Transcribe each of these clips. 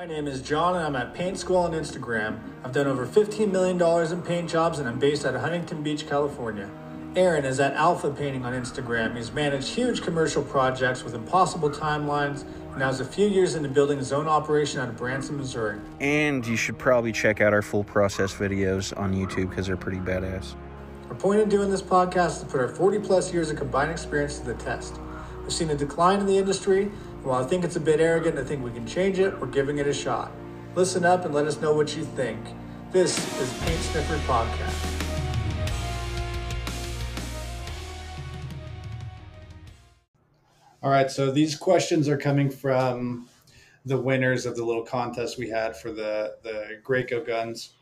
My name is John and I'm at Paint School on Instagram. I've done over $15 million in paint jobs and I'm based out of Huntington Beach, California. Aaron is at Alpha Painting on Instagram. He's managed huge commercial projects with impossible timelines and now is a few years into building his own operation out of Branson, Missouri. And you should probably check out our full process videos on YouTube because they're pretty badass. Our point in doing this podcast is to put our 40 plus years of combined experience to the test. We've seen a decline in the industry, while I think it's a bit arrogant to think we can change it, we're giving it a shot. Listen up and let us know what you think. This is Paint Sniffer Podcast. All right, so these questions are coming from the winners of the little contest we had for the the Graco guns.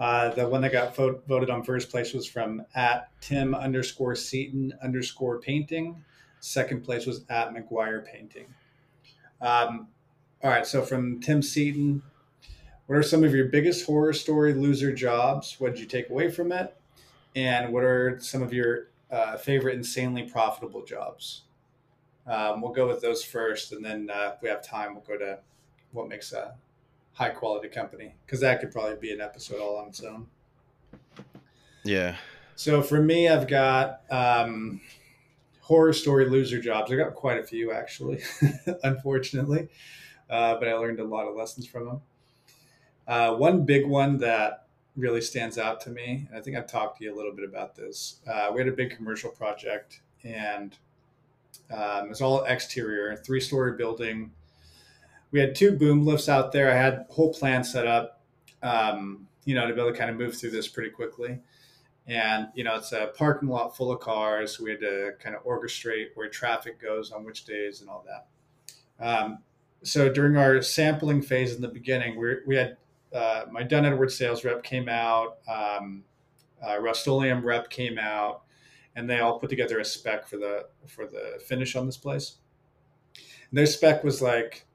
Uh, the one that got vote, voted on first place was from at Tim underscore Seaton underscore painting. Second place was at McGuire painting. Um, all right, so from Tim Seaton, what are some of your biggest horror story loser jobs? What did you take away from it? And what are some of your uh, favorite insanely profitable jobs? Um, we'll go with those first, and then uh, if we have time, we'll go to what makes a high quality company because that could probably be an episode all on its own. Yeah. So for me, I've got um, horror story loser jobs. I got quite a few actually, unfortunately, uh, but I learned a lot of lessons from them. Uh, one big one that really stands out to me, and I think I've talked to you a little bit about this. Uh, we had a big commercial project, and um, it was all exterior, three story building. We had two boom lifts out there. I had whole plan set up, um, you know, to be able to kind of move through this pretty quickly. And, you know, it's a parking lot full of cars. We had to kind of orchestrate where traffic goes on which days and all that. Um, so during our sampling phase in the beginning, we, we had uh, my Dunn Edwards sales rep came out, um, uh, rep came out, and they all put together a spec for the for the finish on this place. And their spec was like,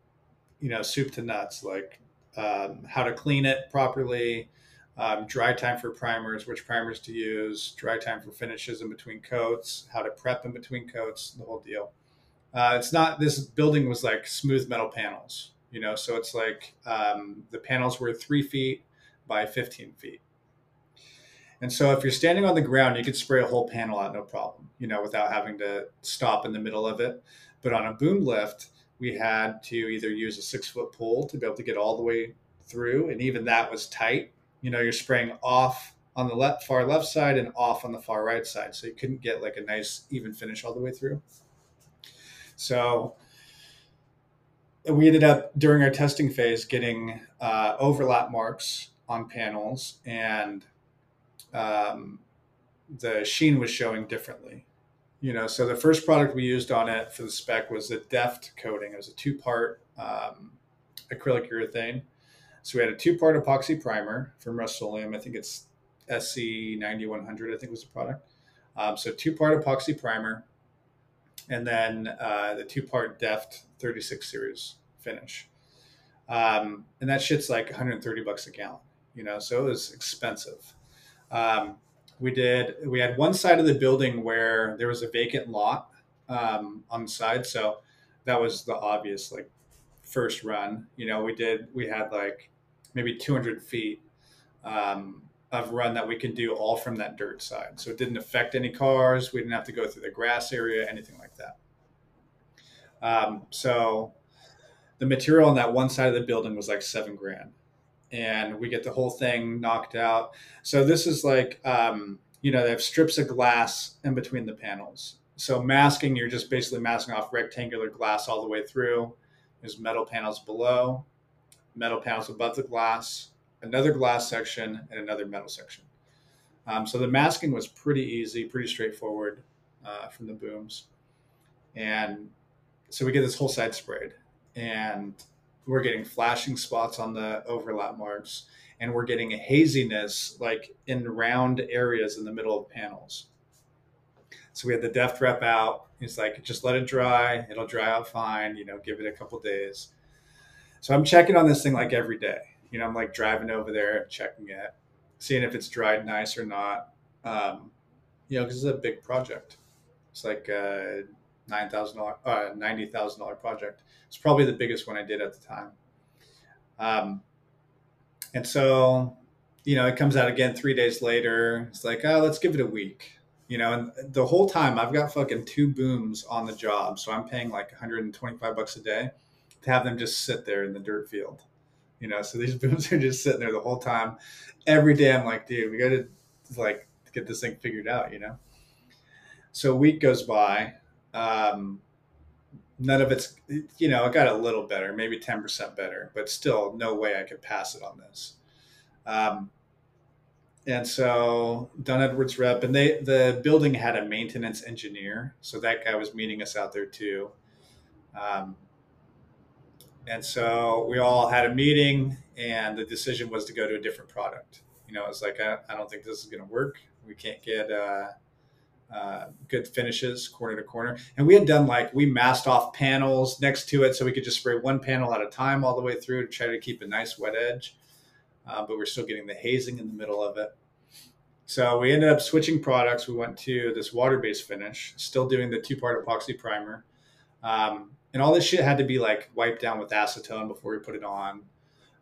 you know, soup to nuts, like um, how to clean it properly, um, dry time for primers, which primers to use, dry time for finishes in between coats, how to prep in between coats, the whole deal. Uh, it's not this building was like smooth metal panels, you know, so it's like um, the panels were three feet by 15 feet. And so if you're standing on the ground, you could spray a whole panel out no problem, you know, without having to stop in the middle of it. But on a boom lift, we had to either use a six foot pole to be able to get all the way through. And even that was tight. You know, you're spraying off on the left, far left side and off on the far right side. So you couldn't get like a nice even finish all the way through. So we ended up during our testing phase getting uh, overlap marks on panels and um, the sheen was showing differently. You know, so the first product we used on it for the spec was the Deft coating. It was a two-part um, acrylic urethane. So we had a two-part epoxy primer from Rust-Oleum. I think it's SC 9100. I think was the product. Um, so two-part epoxy primer, and then uh, the two-part Deft 36 series finish. Um, and that shit's like 130 bucks a gallon. You know, so it was expensive. Um, we did. We had one side of the building where there was a vacant lot um, on the side, so that was the obvious like first run. You know, we did. We had like maybe 200 feet um, of run that we can do all from that dirt side. So it didn't affect any cars. We didn't have to go through the grass area, anything like that. Um, so the material on that one side of the building was like seven grand and we get the whole thing knocked out. So this is like, um, you know, they have strips of glass in between the panels. So masking, you're just basically masking off rectangular glass all the way through. There's metal panels below, metal panels above the glass, another glass section, and another metal section. Um, so the masking was pretty easy, pretty straightforward uh, from the booms. And so we get this whole side sprayed. And we're getting flashing spots on the overlap marks and we're getting a haziness like in round areas in the middle of panels so we had the deft rep out he's like just let it dry it'll dry out fine you know give it a couple days so i'm checking on this thing like every day you know i'm like driving over there checking it seeing if it's dried nice or not um, you know because it's a big project it's like uh, nine thousand dollar, uh, ninety thousand dollar project. It's probably the biggest one I did at the time. Um, and so, you know, it comes out again three days later. It's like, oh, let's give it a week. You know, and the whole time I've got fucking two booms on the job, so I'm paying like 125 bucks a day to have them just sit there in the dirt field. You know, so these booms are just sitting there the whole time. Every day I'm like, dude, we got to like get this thing figured out. You know. So a week goes by. Um, none of it's you know it got a little better maybe 10% better but still no way i could pass it on this um, and so Dunn Edwards rep and they the building had a maintenance engineer so that guy was meeting us out there too um, and so we all had a meeting and the decision was to go to a different product you know it's like i, I don't think this is going to work we can't get uh, uh, good finishes corner to corner. And we had done like we masked off panels next to it so we could just spray one panel at a time all the way through to try to keep a nice wet edge. Uh, but we're still getting the hazing in the middle of it. So we ended up switching products. We went to this water based finish, still doing the two part epoxy primer. Um, and all this shit had to be like wiped down with acetone before we put it on.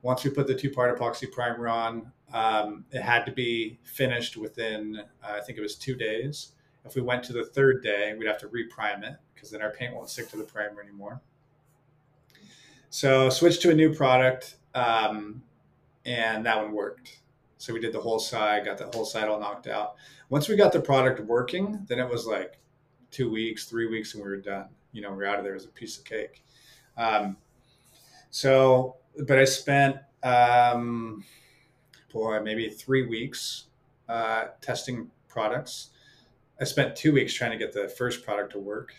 Once we put the two part epoxy primer on, um, it had to be finished within, uh, I think it was two days. If we went to the third day, we'd have to reprime it because then our paint won't stick to the primer anymore. So switched to a new product, um, and that one worked. So we did the whole side, got the whole side all knocked out. Once we got the product working, then it was like two weeks, three weeks, and we were done. You know, we are out of there as a piece of cake. Um, so, but I spent, um, boy, maybe three weeks uh, testing products I spent two weeks trying to get the first product to work.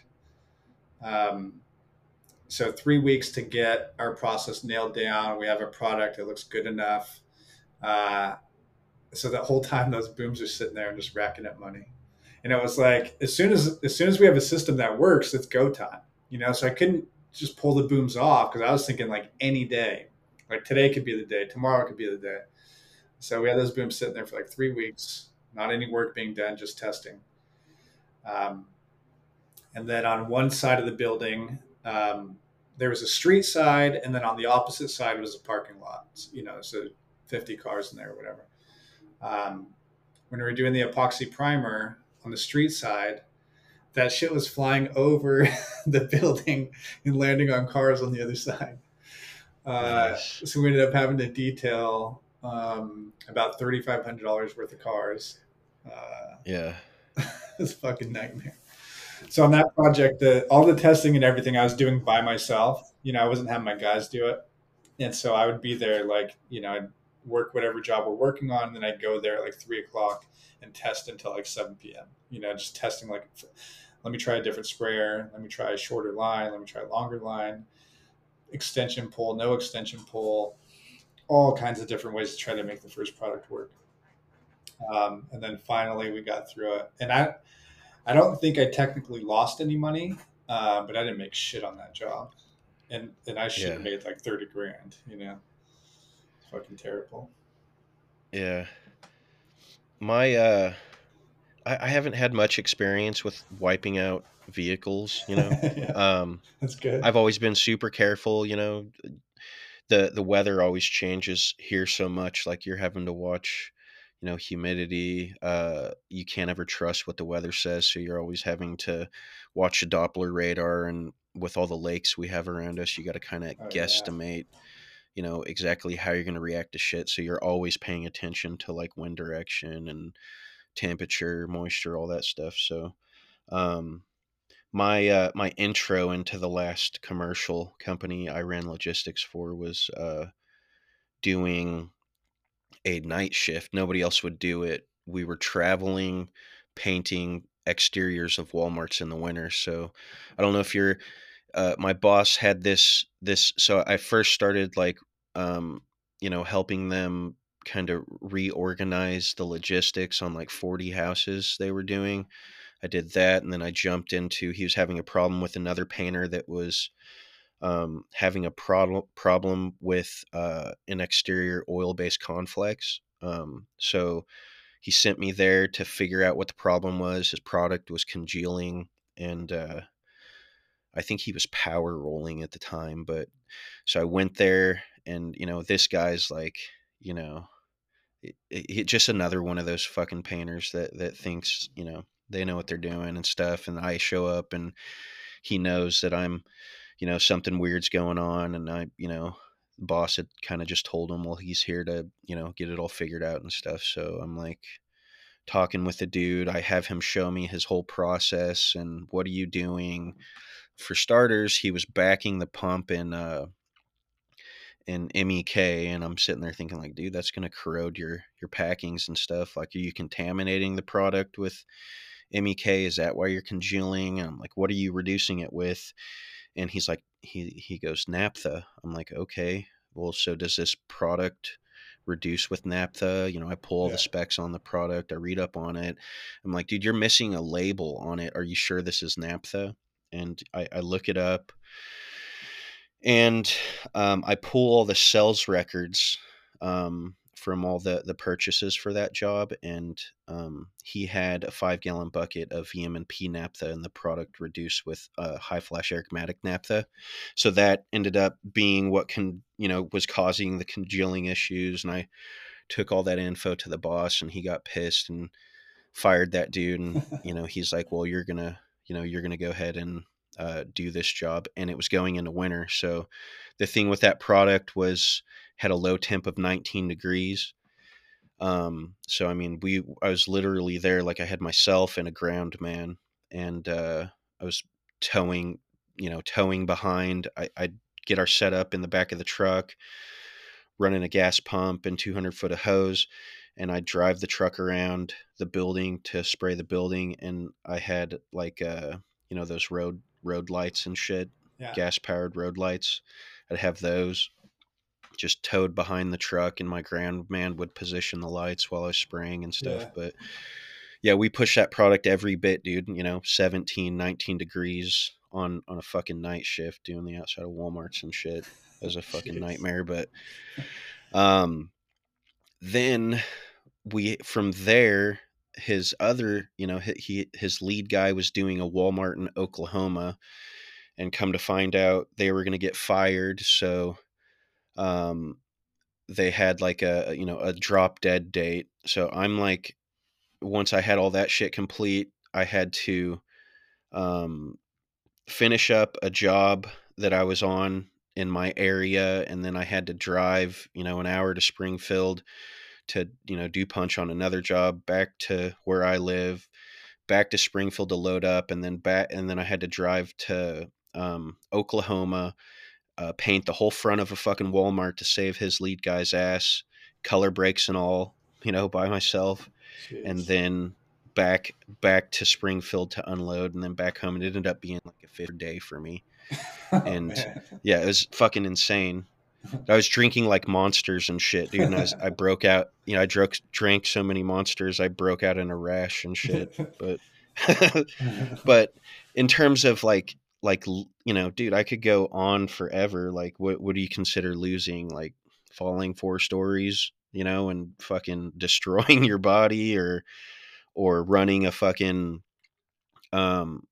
Um, so three weeks to get our process nailed down. We have a product that looks good enough. Uh, so the whole time those booms are sitting there and just racking up money. And it was like as soon as as soon as we have a system that works, it's go time. You know, so I couldn't just pull the booms off because I was thinking like any day, like today could be the day, tomorrow could be the day. So we had those booms sitting there for like three weeks, not any work being done, just testing. Um, and then on one side of the building, um, there was a street side, and then on the opposite side was a parking lot. You know, so 50 cars in there or whatever. Um, when we were doing the epoxy primer on the street side, that shit was flying over the building and landing on cars on the other side. Uh. So we ended up having to detail um, about thirty five hundred dollars worth of cars. Uh, yeah, this fucking nightmare. So on that project, the all the testing and everything I was doing by myself. You know, I wasn't having my guys do it, and so I would be there like you know I'd work whatever job we're working on, and then I'd go there at like three o'clock and test until like seven p.m. You know, just testing like, let me try a different sprayer, let me try a shorter line, let me try a longer line, extension pull, no extension pull, all kinds of different ways to try to make the first product work. Um, and then finally we got through it. And I, I don't think I technically lost any money, uh, but I didn't make shit on that job. And, and I should have yeah. made like 30 grand, you know, fucking terrible. Yeah. My, uh, I, I haven't had much experience with wiping out vehicles, you know, yeah, um, that's good. I've always been super careful, you know, the, the weather always changes here so much. Like you're having to watch, you know humidity uh, you can't ever trust what the weather says so you're always having to watch a doppler radar and with all the lakes we have around us you got to kind of oh, guesstimate yeah. You know exactly how you're going to react to shit so you're always paying attention to like wind direction and temperature moisture all that stuff so um my uh my intro into the last commercial company i ran logistics for was uh doing a night shift. Nobody else would do it. We were traveling, painting exteriors of Walmarts in the winter. So I don't know if you're. Uh, my boss had this this. So I first started like, um, you know, helping them kind of reorganize the logistics on like 40 houses they were doing. I did that, and then I jumped into. He was having a problem with another painter that was um, having a problem problem with uh, an exterior oil based Conflex. Um, so he sent me there to figure out what the problem was. His product was congealing, and uh, I think he was power rolling at the time. But so I went there and you know this guy's like you know it, it, just another one of those fucking painters that that thinks you know they know what they're doing and stuff and i show up and he knows that i'm you know something weird's going on and i you know boss had kind of just told him well he's here to you know get it all figured out and stuff so i'm like talking with the dude i have him show me his whole process and what are you doing for starters he was backing the pump in uh in MEK and I'm sitting there thinking like dude that's going to corrode your your packings and stuff. Like are you contaminating the product with MEK is that why you're congealing? And I'm like what are you reducing it with? And he's like he he goes naphtha. I'm like okay. Well so does this product reduce with naphtha? You know I pull all yeah. the specs on the product I read up on it. I'm like dude you're missing a label on it. Are you sure this is naphtha and I, I look it up and um, I pull all the sales records um, from all the the purchases for that job, and um, he had a five gallon bucket of VM&P naphtha, and the product reduced with uh, high flash aromatic naphtha. So that ended up being what can you know was causing the congealing issues, and I took all that info to the boss, and he got pissed and fired that dude, and you know he's like, well, you're gonna you know you're gonna go ahead and uh, do this job, and it was going into winter. So the thing with that product was had a low temp of 19 degrees. Um, so I mean, we I was literally there, like I had myself and a ground man, and uh, I was towing, you know, towing behind. I, I'd get our setup in the back of the truck, running a gas pump and 200 foot of hose, and I'd drive the truck around the building to spray the building. And I had like, uh, you know, those road road lights and shit, yeah. gas powered road lights. I'd have those just towed behind the truck, and my grandman would position the lights while I was spraying and stuff. Yeah. But yeah, we push that product every bit, dude. You know, 17, 19 degrees on on a fucking night shift doing the outside of Walmarts and shit. It was a fucking nightmare. But um, then we from there his other, you know, he his lead guy was doing a Walmart in Oklahoma, and come to find out they were going to get fired. So, um, they had like a you know a drop dead date. So I'm like, once I had all that shit complete, I had to, um, finish up a job that I was on in my area, and then I had to drive, you know, an hour to Springfield to you know do punch on another job back to where I live, back to Springfield to load up, and then back and then I had to drive to um, Oklahoma, uh, paint the whole front of a fucking Walmart to save his lead guy's ass, color breaks and all, you know, by myself, Jeez. and then back back to Springfield to unload, and then back home. It ended up being like a fifth day for me. oh, and man. yeah, it was fucking insane. I was drinking like monsters and shit, dude. And I, was, I broke out. You know, I drank drank so many monsters, I broke out in a rash and shit. But, but in terms of like, like you know, dude, I could go on forever. Like, what what do you consider losing? Like falling four stories, you know, and fucking destroying your body, or or running a fucking um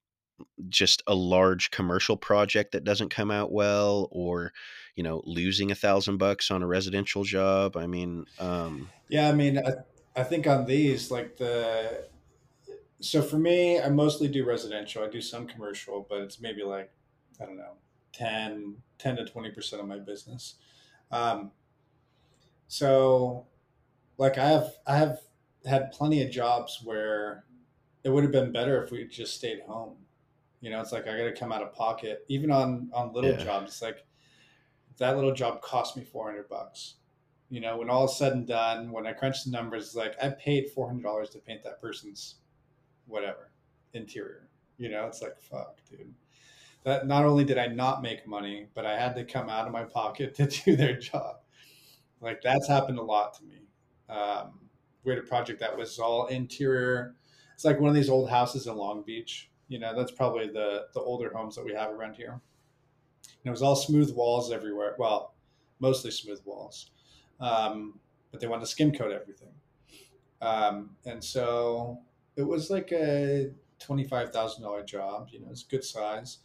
just a large commercial project that doesn't come out well or you know losing a thousand bucks on a residential job i mean um yeah i mean I, I think on these like the so for me i mostly do residential i do some commercial but it's maybe like i don't know 10 10 to 20 percent of my business. Um so like i have i have had plenty of jobs where it would have been better if we just stayed home you know, it's like I got to come out of pocket, even on on little yeah. jobs. It's like that little job cost me four hundred bucks. You know, when all is said and done, when I crunch the numbers, it's like I paid four hundred dollars to paint that person's whatever interior. You know, it's like fuck, dude. That not only did I not make money, but I had to come out of my pocket to do their job. Like that's happened a lot to me. Um, we had a project that was all interior. It's like one of these old houses in Long Beach you know, that's probably the the older homes that we have around here. And it was all smooth walls everywhere. Well, mostly smooth walls, um, but they wanted to skim coat everything. Um, and so it was like a twenty five thousand dollar job. You know, it's good size,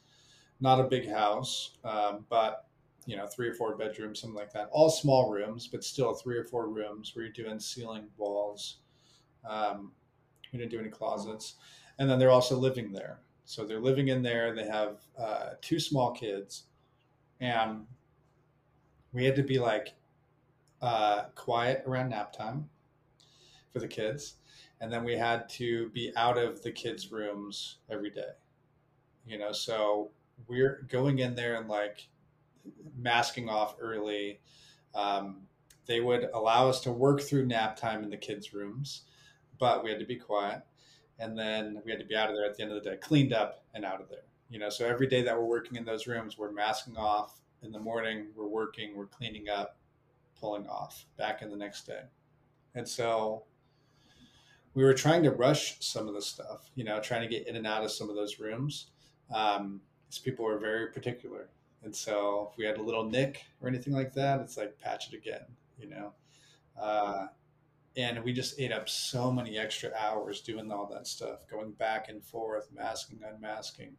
not a big house, um, but you know three or four bedrooms, something like that. All small rooms, but still three or four rooms where you're doing ceiling walls. Um, we didn't do any closets, and then they're also living there. So they're living in there. They have uh, two small kids, and we had to be like uh, quiet around nap time for the kids, and then we had to be out of the kids' rooms every day. You know, so we're going in there and like masking off early. Um, they would allow us to work through nap time in the kids' rooms, but we had to be quiet. And then we had to be out of there at the end of the day, cleaned up and out of there. You know, so every day that we're working in those rooms, we're masking off. In the morning, we're working, we're cleaning up, pulling off, back in the next day. And so we were trying to rush some of the stuff, you know, trying to get in and out of some of those rooms. Um, these people were very particular. And so if we had a little nick or anything like that, it's like patch it again, you know. Uh, and we just ate up so many extra hours doing all that stuff, going back and forth, masking, unmasking,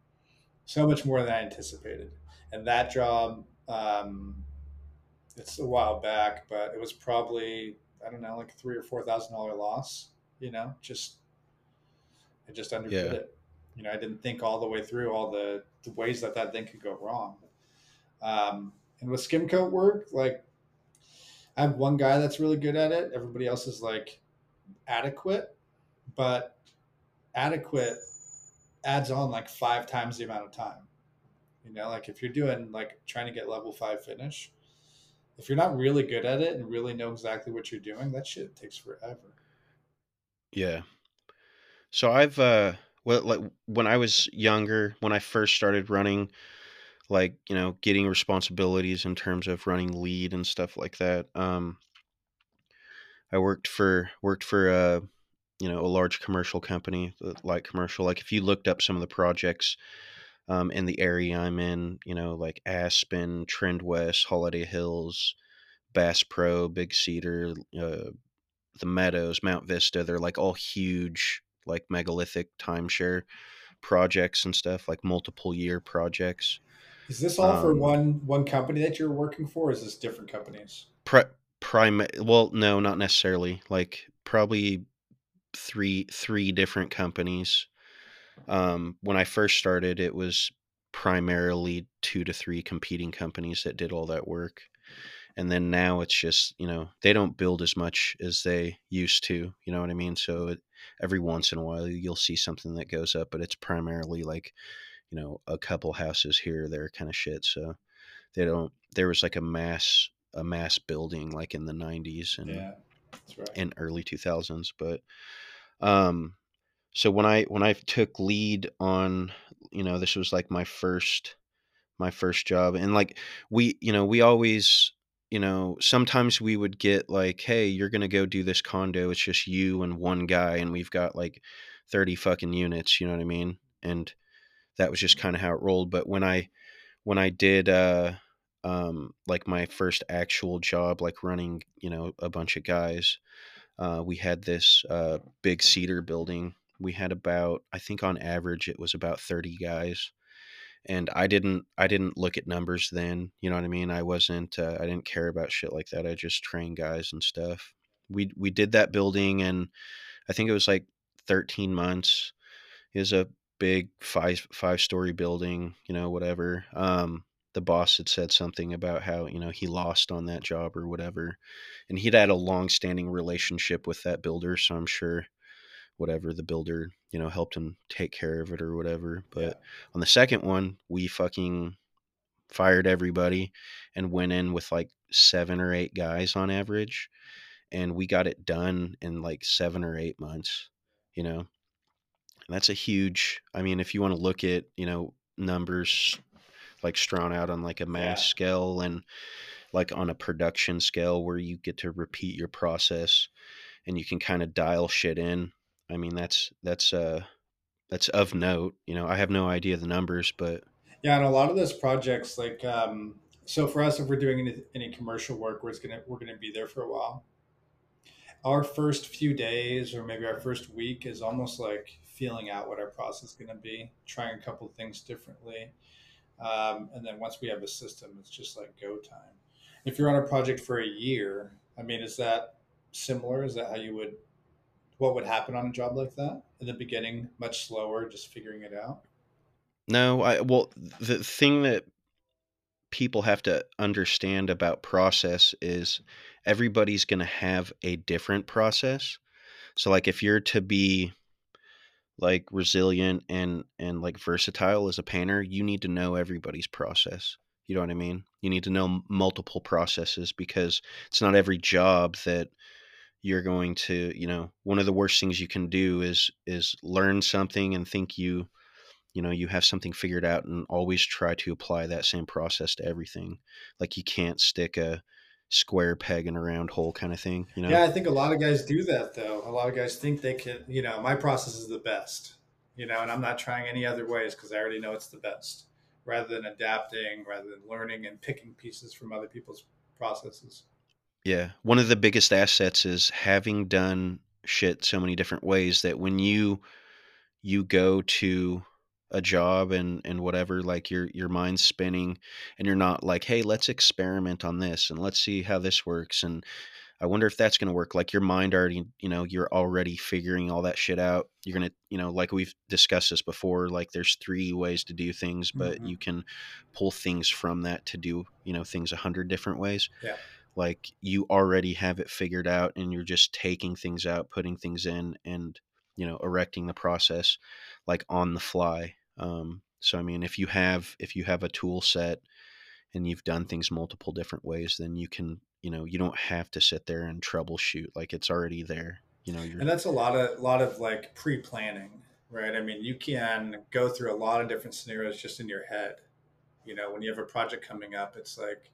so much more than I anticipated. And that job, um, it's a while back, but it was probably I don't know, like three or four thousand dollar loss. You know, just I just understood yeah. it. You know, I didn't think all the way through all the, the ways that that thing could go wrong. Um, and with skim coat work, like I have one guy that's really good at it. Everybody else is like adequate, but adequate adds on like five times the amount of time. You know, like if you're doing like trying to get level five finish, if you're not really good at it and really know exactly what you're doing, that shit takes forever. Yeah. So I've uh well like when I was younger, when I first started running, like you know getting responsibilities in terms of running lead and stuff like that um i worked for worked for a you know a large commercial company like commercial like if you looked up some of the projects um, in the area i'm in you know like aspen trend west holiday hills bass pro big cedar uh, the meadows mount vista they're like all huge like megalithic timeshare projects and stuff like multiple year projects is this all um, for one one company that you're working for? is this different companies? Pri- prime well, no, not necessarily. Like probably three three different companies. Um, when I first started, it was primarily two to three competing companies that did all that work. And then now it's just, you know, they don't build as much as they used to. You know what I mean? So it, every once in a while you'll see something that goes up, but it's primarily like you know a couple houses here or there kind of shit so they don't there was like a mass a mass building like in the 90s and yeah, that's right. in early 2000s but um so when i when i took lead on you know this was like my first my first job and like we you know we always you know sometimes we would get like hey you're gonna go do this condo it's just you and one guy and we've got like 30 fucking units you know what i mean and that was just kind of how it rolled. But when I when I did uh, um, like my first actual job, like running, you know, a bunch of guys, uh, we had this uh, big cedar building. We had about, I think, on average, it was about thirty guys. And I didn't, I didn't look at numbers then. You know what I mean? I wasn't, uh, I didn't care about shit like that. I just trained guys and stuff. We we did that building, and I think it was like thirteen months. Is a big five five story building, you know, whatever. Um, the boss had said something about how you know he lost on that job or whatever, and he'd had a long standing relationship with that builder, so I'm sure whatever the builder you know helped him take care of it or whatever. But yeah. on the second one, we fucking fired everybody and went in with like seven or eight guys on average and we got it done in like seven or eight months you know and that's a huge, I mean, if you want to look at, you know, numbers like strawn out on like a mass yeah. scale and like on a production scale where you get to repeat your process and you can kind of dial shit in. I mean, that's, that's, uh, that's of note. You know, I have no idea the numbers, but yeah, and a lot of those projects, like, um, so for us, if we're doing any, any commercial work, we're gonna we're gonna be there for a while. Our first few days, or maybe our first week, is almost like feeling out what our process is going to be, trying a couple things differently. Um, and then once we have a system, it's just like go time. If you're on a project for a year, I mean, is that similar? Is that how you would, what would happen on a job like that? In the beginning, much slower, just figuring it out? No, I well the thing that people have to understand about process is everybody's going to have a different process. So like if you're to be like resilient and and like versatile as a painter, you need to know everybody's process. You know what I mean? You need to know multiple processes because it's not every job that you're going to, you know, one of the worst things you can do is is learn something and think you you know you have something figured out and always try to apply that same process to everything like you can't stick a square peg in a round hole kind of thing you know Yeah, I think a lot of guys do that though. A lot of guys think they can, you know, my process is the best, you know, and I'm not trying any other ways because I already know it's the best rather than adapting, rather than learning and picking pieces from other people's processes. yeah one of the biggest assets is having done shit so many different ways that when you you go to a job and and whatever like your your mind's spinning and you're not like hey let's experiment on this and let's see how this works and I wonder if that's going to work. Like your mind already, you know, you're already figuring all that shit out. You're going to, you know, like we've discussed this before, like there's three ways to do things, but hmm you can pull things from that to do, you know, things a hundred different ways. Yeah. Like you already have it figured out and you're just taking things out, putting things in and, you know, erecting the process like on the fly. Um, so, I mean, if you have, if you have a tool set and you've done things multiple different ways, then you can, you know, you don't have to sit there and troubleshoot. Like it's already there. You know, And that's a lot of, lot of like pre-planning, right? I mean, you can go through a lot of different scenarios just in your head. You know, when you have a project coming up, it's like,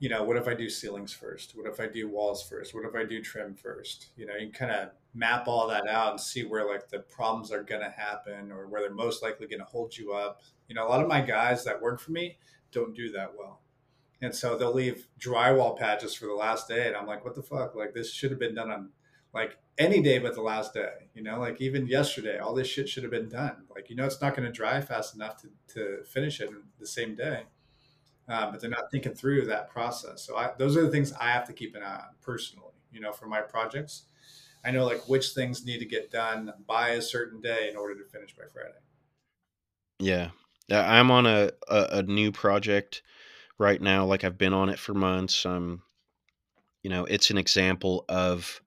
you know, what if I do ceilings first? What if I do walls first? What if I do trim first? You know, you kind of map all that out and see where like the problems are going to happen or where they're most likely going to hold you up. You know, a lot of my guys that work for me don't do that well. And so they'll leave drywall patches for the last day. And I'm like, what the fuck? Like, this should have been done on like any day but the last day. You know, like even yesterday, all this shit should have been done. Like, you know, it's not going to dry fast enough to, to finish it the same day uh, but they're not thinking through that process. So I, those are the things I have to keep an eye on personally. You know, for my projects, I know like which things need to get done by a certain day in order to finish by Friday. Yeah. I'm on a, a, a new project right now. Like I've been on it for months. Um, you know, it's an example of,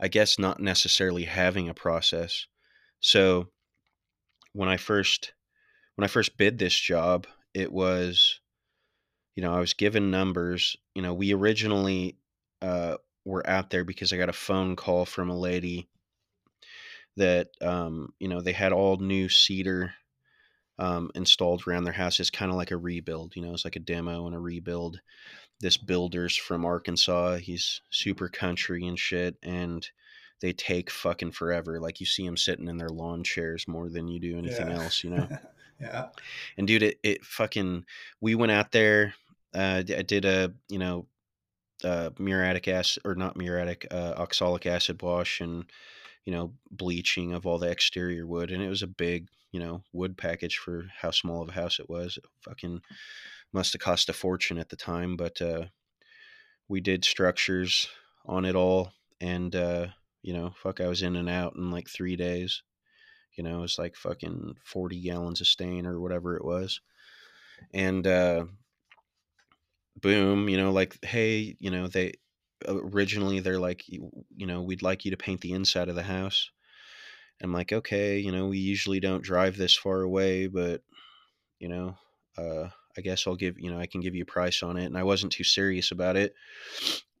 I guess, not necessarily having a process. So when I first when I first bid this job, it was, you know, I was given numbers. You know, we originally uh, were out there because I got a phone call from a lady that, um, you know, they had all new cedar um, installed around their house. It's kind of like a rebuild, you know, it's like a demo and a rebuild. This builder's from Arkansas. He's super country and shit. And they take fucking forever. Like you see them sitting in their lawn chairs more than you do anything Yeah. else, you know? yeah. And dude, it, it fucking, we went out there. Uh, I did a, you know, uh, muriatic acid or not muriatic, uh, oxalic acid wash and, you know, bleaching of all the exterior wood. And it was a big, you know, wood package for how small of a house it was. It fucking must have cost a fortune at the time, but, uh, we did structures on it all. And, uh, you know, fuck, I was in and out in like three days. You know, it was like fucking 40 gallons of stain or whatever it was. And, uh, boom, you know, like, hey, you know, they originally they're like, you know, we'd like you to paint the inside of the house. I'm like, okay, you know, we usually don't drive this far away, but, you know, uh, I guess I'll give, you know, I can give you a price on it. And I wasn't too serious about it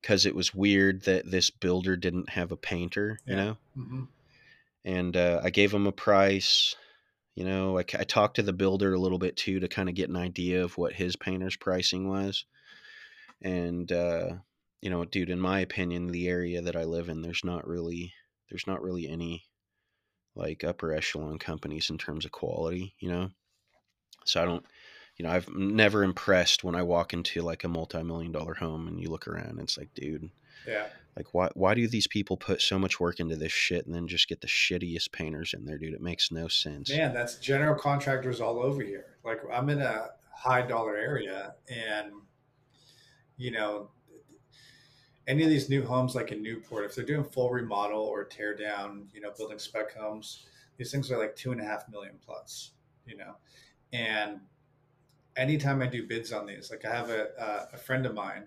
because it was weird that this builder didn't have a painter, you Yeah. know? hmm And uh, I gave him a price. You know, I talked to the builder a little bit too to kind of get an idea of what his painter's pricing was. And, uh, you know, dude, in my opinion, the area that I live in, there's not really, there's not really any like upper echelon companies in terms of quality, you know? So I don't, you know, I've never impressed when I walk into like a multi-million dollar home and you look around and it's like, dude, Yeah. like why why do these people put so much work into this shit and then just get the shittiest painters in there, dude? It makes no sense. Man, that's general contractors all over here. Like I'm in a high dollar area, and you know, any of these new homes, like in Newport, if they're doing full remodel or tear down, you know, building spec homes, these things are like two and a half million plus. You know, and anytime I do bids on these, like I have a, a friend of mine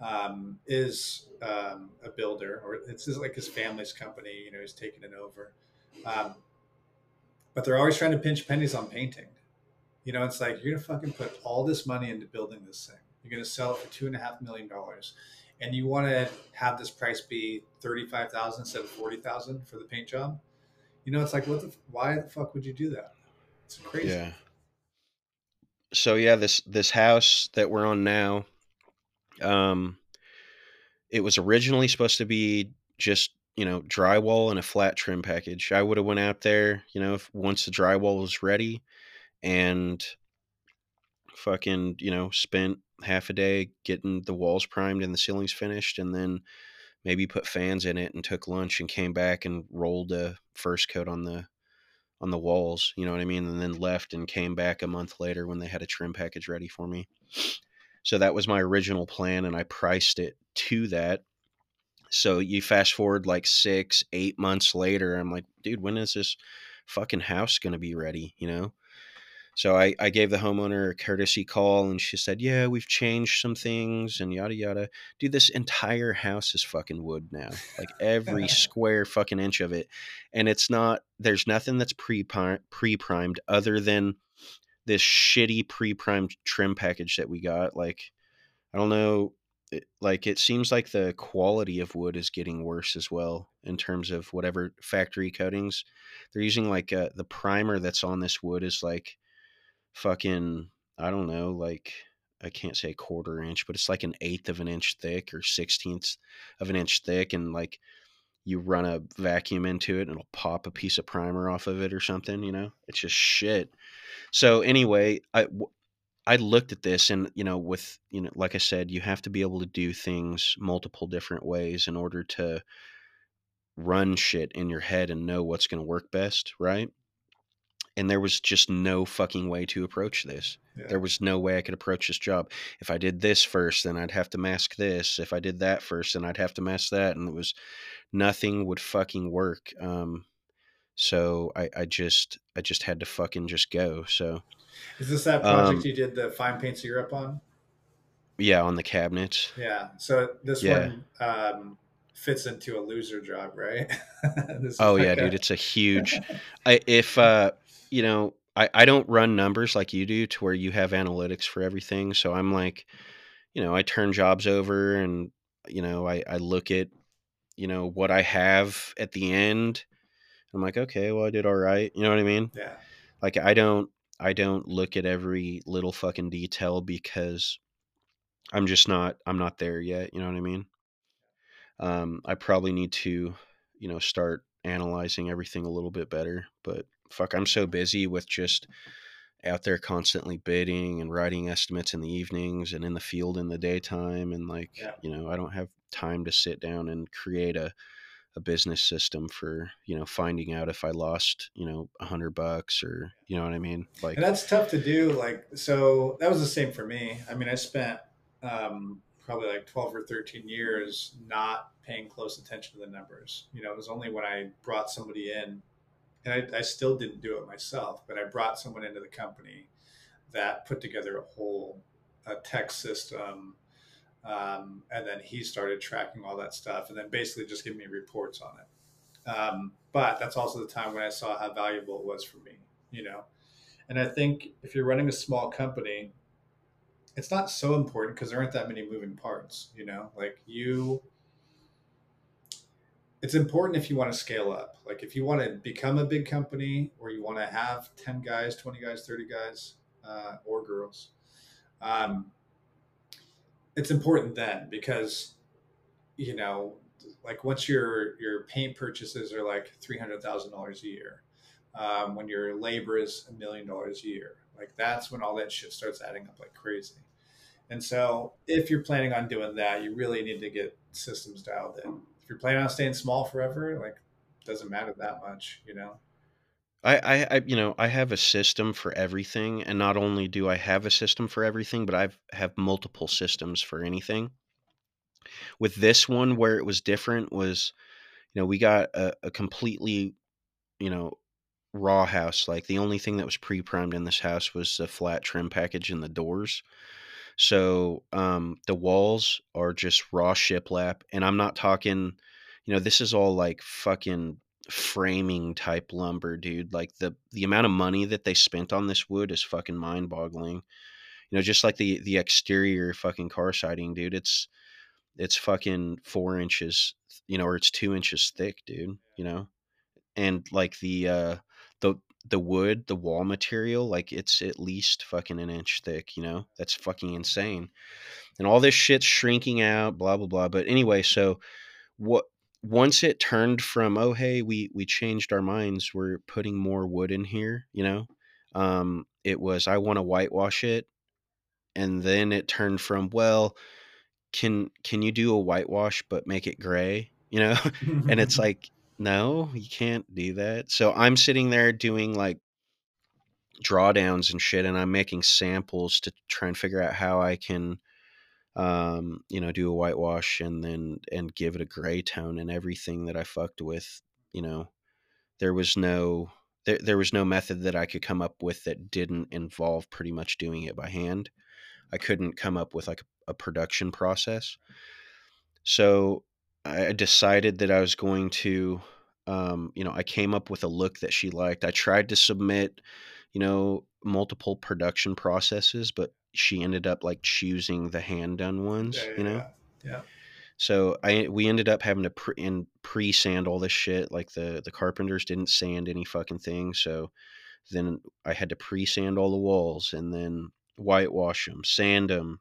um, is um, a builder, or it's like his family's company. You know, he's taking it over. Um, but they're always trying to pinch pennies on painting. You know, it's like you're gonna fucking put all this money into building this thing. You're gonna sell it for two and a half million dollars, and you want to have this price be thirty-five thousand instead of forty thousand for the paint job. You know, it's like, what the? Why the fuck would you do that? It's crazy. Yeah. So yeah, this this house that we're on now, um, it was originally supposed to be just you know drywall and a flat trim package. I would have went out there, you know, if, once the drywall was ready, and fucking you know spent half a day getting the walls primed and the ceilings finished, and then maybe put fans in it and took lunch and came back and rolled a first coat on the on the walls, you know what I mean, and then left and came back a month later when they had a trim package ready for me. So that was my original plan, and I priced it to that. So you fast forward like six, eight months later, I'm like, dude, when is this fucking house going to be ready? You know? So I, I gave the homeowner a courtesy call and she said, Yeah, we've changed some things and yada yada. Dude, this entire house is fucking wood now. Like every square fucking inch of it. And it's not, there's nothing that's pre pre primed other than this shitty pre primed trim package that we got. Like, I don't know. It, like it seems like the quality of wood is getting worse as well in terms of whatever factory coatings they're using like uh, the primer that's on this wood is like fucking I don't know, like I can't say quarter inch, but it's like an eighth of an inch thick or sixteenth of an inch thick, and like you run a vacuum into it and it'll pop a piece of primer off of it or something. You know, it's just shit. So anyway, I I looked at this and you know with you know like I said, you have to be able to do things multiple different ways in order to run shit in your head and know what's going to work best, right? And there was just no fucking way to approach this. Yeah. There was no way I could approach this job. If I did this first, then I'd have to mask this. If I did that first, then I'd have to mask that, and it was nothing would fucking work. Um, so I, I just I just had to fucking just go. So is this that project um, you did the Fine Paints of Europe on? Yeah, on the cabinets. Yeah. So this yeah. one um, fits into a loser job, right? oh yeah, dude, it's a huge. I, if uh, you know, I, I don't run numbers like you do to where you have analytics for everything. So I'm like, you know, I turn jobs over and, you know, I, I look at, you know, what I have at the end. I'm like, okay, well, I did all right. You know what I mean? Yeah. Like I don't, I don't look at every little fucking detail because I'm just not, I'm not there yet. You know what I mean? Um, I probably need to, you know, start analyzing everything a little bit better, but fuck, I'm so busy with just out there constantly bidding and writing estimates in the evenings and in the field in the daytime and like yeah. you know i don't have time to sit down and create a, a business system for you know finding out if i lost you know a hundred bucks or you know what i mean? Like and that's tough to do like so that was the same for me. I mean i spent um, probably like 12 or 13 years not paying close attention to the numbers. You know it was only when i brought somebody in and I, I still didn't do it myself, but I brought someone into the company that put together a whole a tech system. Um, and then he started tracking all that stuff and then basically just giving me reports on it. Um, but that's also the time when I saw how valuable it was for me, you know. And I think if you're running a small company, it's not so important because there aren't that many moving parts, you know. Like you it's important if you want to scale up. Like if you want to become a big company or you want to have 10 guys, 20 guys, 30 guys, uh, or girls. Um, it's important then because, you know, like once your, your paint purchases are like $300,000 a year, um, when your labor is a million dollars a year, like that's when all that shit starts adding up like crazy. And so if you're planning on doing that, you really need to get systems dialed in you're planning on staying small forever, like doesn't matter that much, you know. I, I, I, you know, I have a system for everything, and not only do I have a system for everything, but I've have multiple systems for anything. With this one, where it was different was, you know, we got a, a completely, you know, raw house. Like the only thing that was pre-primed in this house was the flat trim package and the doors. So um, the walls are just raw shiplap, and I'm not talking, you know, this is all like fucking framing type lumber, dude. Like the the amount of money that they spent on this wood is fucking mind boggling. You know, just like the the exterior fucking car siding, dude. It's it's fucking four inches, you know, or it's two inches thick, dude. You know, and like the uh the the wood, the wall material, like it's at least fucking an inch thick, you know? That's fucking insane. And all this shit's shrinking out, blah blah blah. But anyway, so what once it turned from oh hey we we changed our minds we're putting more wood in here you know um it was i want to whitewash it and then it turned from well can can you do a whitewash but make it gray you know and it's like no you can't do that. So i'm sitting there doing like drawdowns and shit and i'm making samples to try and figure out how i can um you know do a whitewash and then and give it a gray tone and everything that i fucked with you know. There was no there, there was no method that i could come up with that didn't involve pretty much doing it by hand. I couldn't come up with like a, a production process. So i decided that i was going to um you know i came up with a look that she liked i tried to submit you know multiple production processes but she ended up like choosing the hand done ones, Yeah, you know. yeah, yeah. So I we ended up having to pre and pre sand all this shit. Like the the carpenters didn't sand any fucking thing, so then I had to pre sand all the walls and then whitewash them, sand them,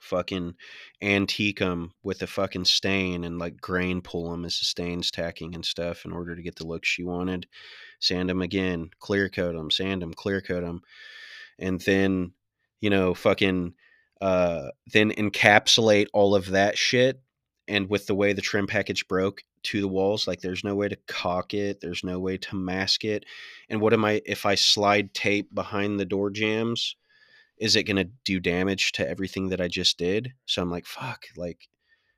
fucking antique them with a fucking stain and like grain pull them as the stains tacking and stuff in order to get the look she wanted. Sand them again, clear coat them, sand them, clear coat them, and then you know, fucking uh, then encapsulate all of that shit. And with the way the trim package broke to the walls, like there's no way to caulk it, there's no way to mask it. And what am I if I slide tape behind the door jambs? Is it going to do damage to everything that I just did? So I'm like, fuck, like,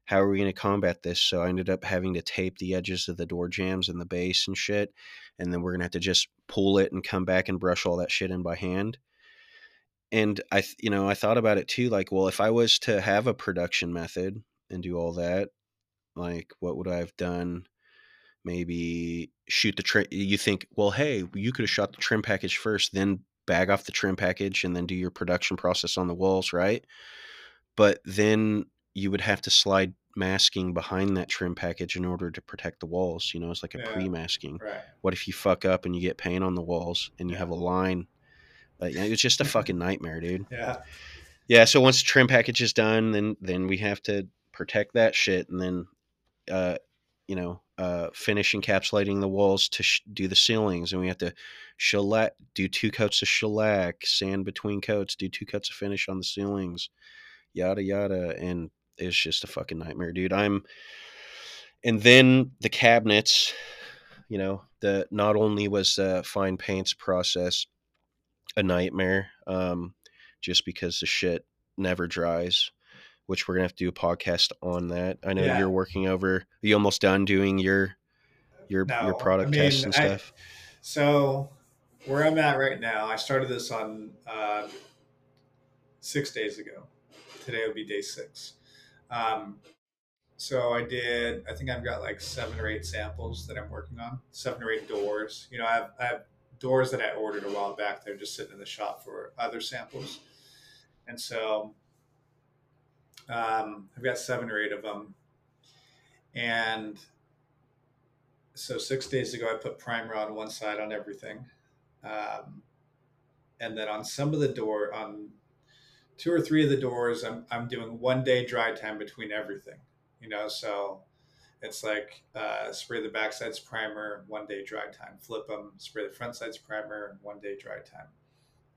how are we going to combat this? So I ended up having to tape the edges of the door jambs and the base and shit. And then we're going to have to just pull it and come back and brush all that shit in by hand and I, you know, I thought about it too. Like, well, if I was to have a production method and do all that, like, what would I have done? Maybe shoot the trim. You think, well, hey, you could have shot the trim package first, then bag off the trim package, and then do your production process on the walls, right? But then you would have to slide masking behind that trim package in order to protect the walls. You know, it's like a Yeah. pre-masking. Right. What if you fuck up and you get paint on the walls and you Yeah. have a line? Like, it's just a fucking nightmare, dude. Yeah. Yeah, so once the trim package is done, then then we have to protect that shit, and then, uh, you know, uh, finish encapsulating the walls to sh- do the ceilings, and we have to shellac, do two coats of shellac, sand between coats, do two coats of finish on the ceilings, yada yada, and it's just a fucking nightmare, dude. I'm, and then the cabinets, you know, the not only was the fine paints process a nightmare. Um, just because the shit never dries, which we're gonna have to do a podcast on that. I know Yeah. you're working over. Are you almost done doing your your No, your product I mean, tests and I- stuff? So where I'm at right now, I started this on uh, six days ago. Today would be day six. Um, so I did. I think I've got like seven or eight samples that I'm working on. Seven or eight doors. You know, I have, I have doors that I ordered a while back. They're just sitting in the shop for other samples, and so um, I've got seven or eight of them. And so six days ago, I put primer on one side on everything. Um, and then on some of the door, on two or three of the doors, I'm, I'm doing one day dry time between everything, you know, so it's like uh, spray the back sides primer, one day dry time, flip them, spray the front sides primer, one day dry time.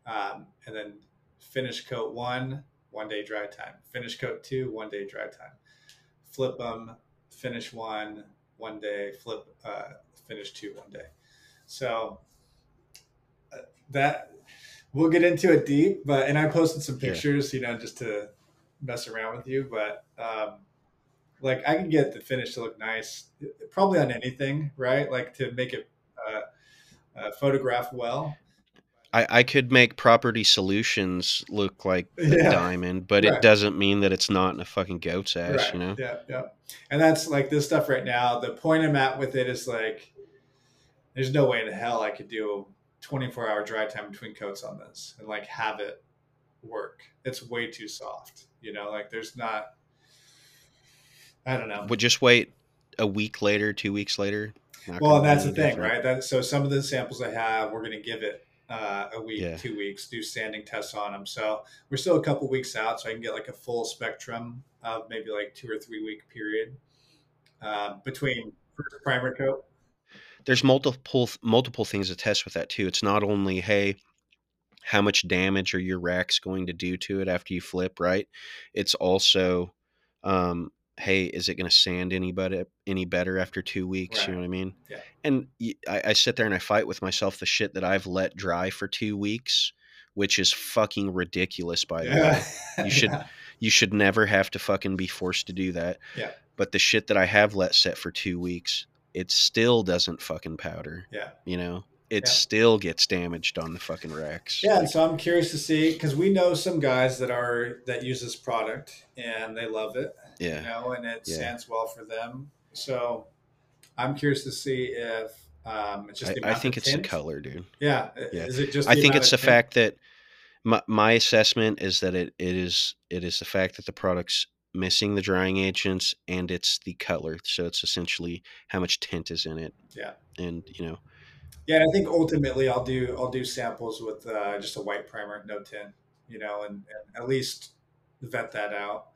Um, and then finish coat one, one day dry time, finish coat two, one day dry time, flip them, finish one, one day, flip, uh, finish two, one day. So that we'll get into it deep, but and I posted some Yeah. pictures, you know, just to mess around with you, but um, like I can get the finish to look nice, probably on anything, right? Like to make it uh, uh, photograph well. I, I could make property solutions look like a Yeah. diamond, but Right. it doesn't mean that it's not in a fucking goat's ass, right. you know? Yeah, yeah. And that's like this stuff right now. The point I'm at with it is like, there's no way in hell I could do 24 hour dry time between coats on this and like have it work. It's way too soft. You know, like there's not. I don't know. But just wait a week later, two weeks later. Well, and that's the thing, right? That so some of the samples I have, we're going to give it uh, a week, Yeah. two weeks, do sanding tests on them. So we're still a couple weeks out, so I can get like a full spectrum of maybe like two or three week period uh, between first primer coat. There's multiple multiple things to test with that too. It's not only hey, how much damage are your racks going to do to it after you flip, right? It's also um, hey, is it going to sand any better any better after two weeks? You know what I mean? Yeah. And I sit there and I fight with myself the shit that I've let dry for two weeks, which is fucking ridiculous. By the way, You should- Yeah. you should never have to fucking be forced to do that. Yeah. But the shit that I have let set for two weeks, it still doesn't fucking powder. Yeah. You know, it Yeah. still gets damaged on the fucking racks. Yeah, and so I'm curious to see because we know some guys that are that use this product and they love it, you Yeah. know, and it Yeah. stands well for them. So I'm curious to see if um, it's just I, the I think it's the color, dude. Yeah. Yeah. Is it just? I think it's the tint? fact that my, my assessment is that it, it is it is the fact that the product's missing the drying agents and it's the color. So it's essentially how much tint is in it. Yeah. And you know, Yeah, I think ultimately I'll do I'll do samples with uh, just a white primer, no tint, you know, and, and at least vet that out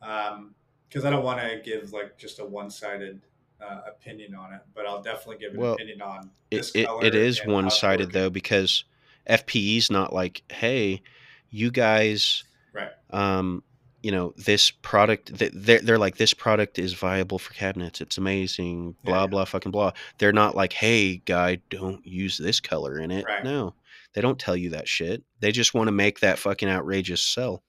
because I don't want to give like just a one sided uh, opinion on it, but I'll definitely give an Well, opinion on it, this it, color. it is one sided though because FPE's not like, hey, you guys, Right. um, you know, this product. th- They're they're like this product is viable for cabinets. It's amazing. Blah yeah. blah fucking blah. They're not like, hey, guy, don't use this color in it. Right. No, they don't tell you that shit. They just want to make that fucking outrageous sell.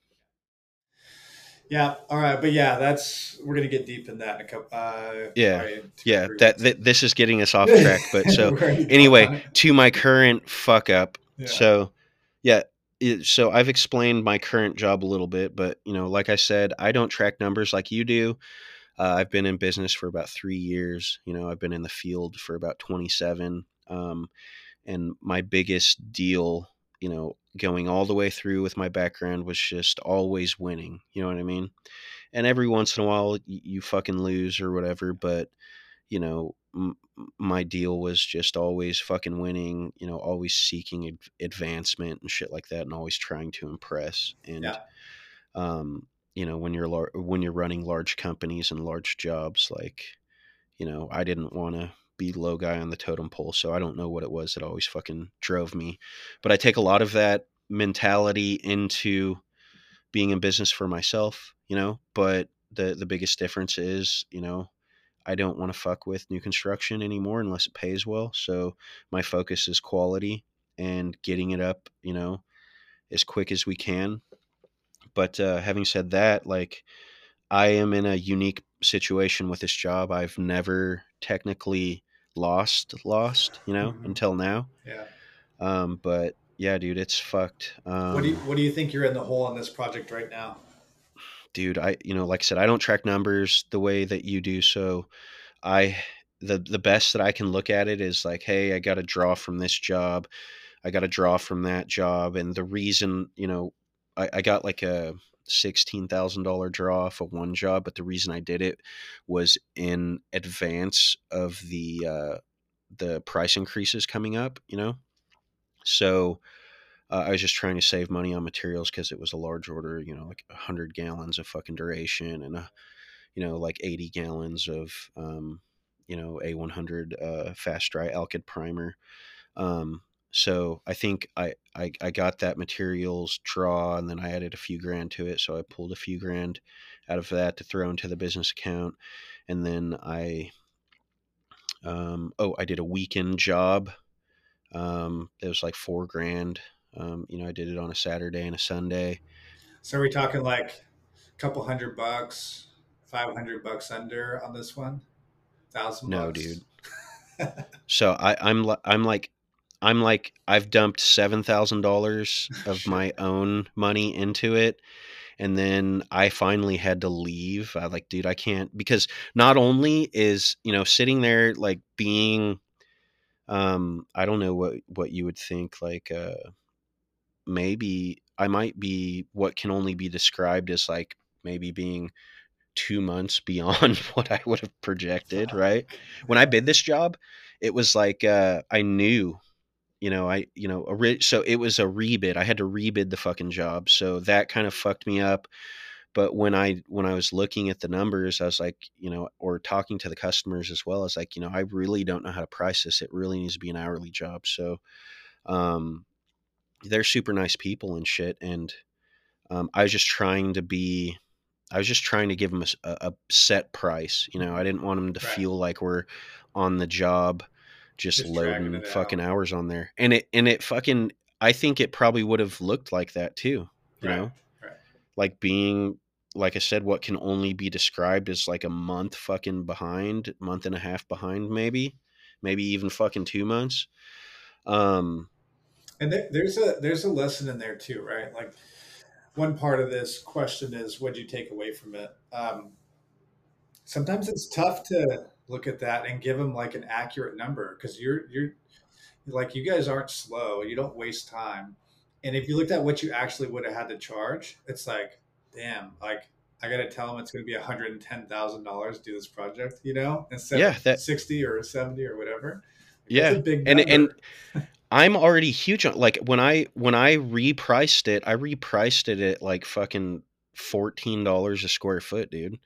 Yeah. All right, but yeah, that's we're gonna get deep in that in a couple. Uh, Yeah. or Yeah, that, that this is getting us off track. But so We're already going on anyway, to my current fuck up. Yeah. So, yeah, it, so I've explained my current job a little bit, but you know, like I said, I don't track numbers like you do. Uh, I've been in business for about three years. You know, I've been in the field for about 27. Um, and my biggest deal, you know, going all the way through with my background was just always winning. You know what I mean? And every once in a while, you fucking lose or whatever, but you know, m- my deal was just always fucking winning, you know, always seeking ad- advancement and shit like that, and always trying to impress. And, Yeah. um, you know, when you're lar- when you're running large companies and large jobs, like, you know, I didn't want to be low guy on the totem pole, so I don't know what it was that always fucking drove me. But I take a lot of that mentality into being in business for myself, you know. But the the biggest difference is, you know, I don't want to fuck with new construction anymore unless it pays well. So my focus is quality and getting it up, you know, as quick as we can. But uh, having said that, like I am in a unique situation with this job. I've never technically lost, lost, you know, Mhm. until now. yeah. Um, but yeah, dude, it's fucked. Um, What do you What do you think you're in the hole on this project right now? dude i you know like i said i don't track numbers the way that you do so i the the best that i can look at it is like hey i got a draw from this job i got a draw from that job and the reason you know i, I got like a $16000 draw for one job but the reason i did it was in advance of the uh the price increases coming up you know so uh, I was just trying to save money on materials because it was a large order, you know, like 100 gallons of fucking duration and, a, you know, like 80 gallons of, um, you know, A100 uh, fast dry alkyd primer. Um, so I think I, I, I got that materials draw and then I added a few grand to it. So I pulled a few grand out of that to throw into the business account. And then I, um, oh, I did a weekend job Um, it was like four grand. Um, you know, I did it on a Saturday and a Sunday. So are we talking like a couple hundred bucks, five hundred bucks under on this one? Thousand No, bucks. dude. So I, I'm I'm like I'm like I've dumped seven thousand dollars of my own money into it, and then I finally had to leave. I like, dude, I can't because not only is you know sitting there like being, um, I don't know what what you would think like, uh, maybe I might be what can only be described as like maybe being two months beyond what I would have projected, right? when I bid this job, it was like uh, I knew, you know, I you know, a re- so it was a rebid. I had to rebid the fucking job, so that kind of fucked me up. But when I when I was looking at the numbers, I was like, you know, or talking to the customers as well, I was like, you know, I really don't know how to price this. It really needs to be an hourly job. So, um, they're super nice people and shit, and um, I was just trying to be I was just trying to give them a set price. You know, I didn't want them to Right. feel like we're on the job, just, Just loading fucking out. hours on there. And it and it fucking I think it probably would have looked like that too. You Right, know, right. like being like I said, what can only be described as like a month fucking behind, month and a half behind, maybe, maybe even fucking two months. Um, And there, there's a there's a lesson in there too, right? Like one part of this question is what do you take away from it? Um, sometimes it's tough to look at that and give them like an accurate number because you're you're like you guys aren't slow. You don't waste time. And if you looked at what you actually would have had to charge, it's like, damn, like I got to tell them it's going to be one hundred and ten thousand dollars to do this project, you know, instead Yeah, of that- sixty or seventy or whatever. Yeah, big and- and- I'm already huge on like when I when I repriced it, I repriced it at like fucking fourteen dollars a square foot, dude.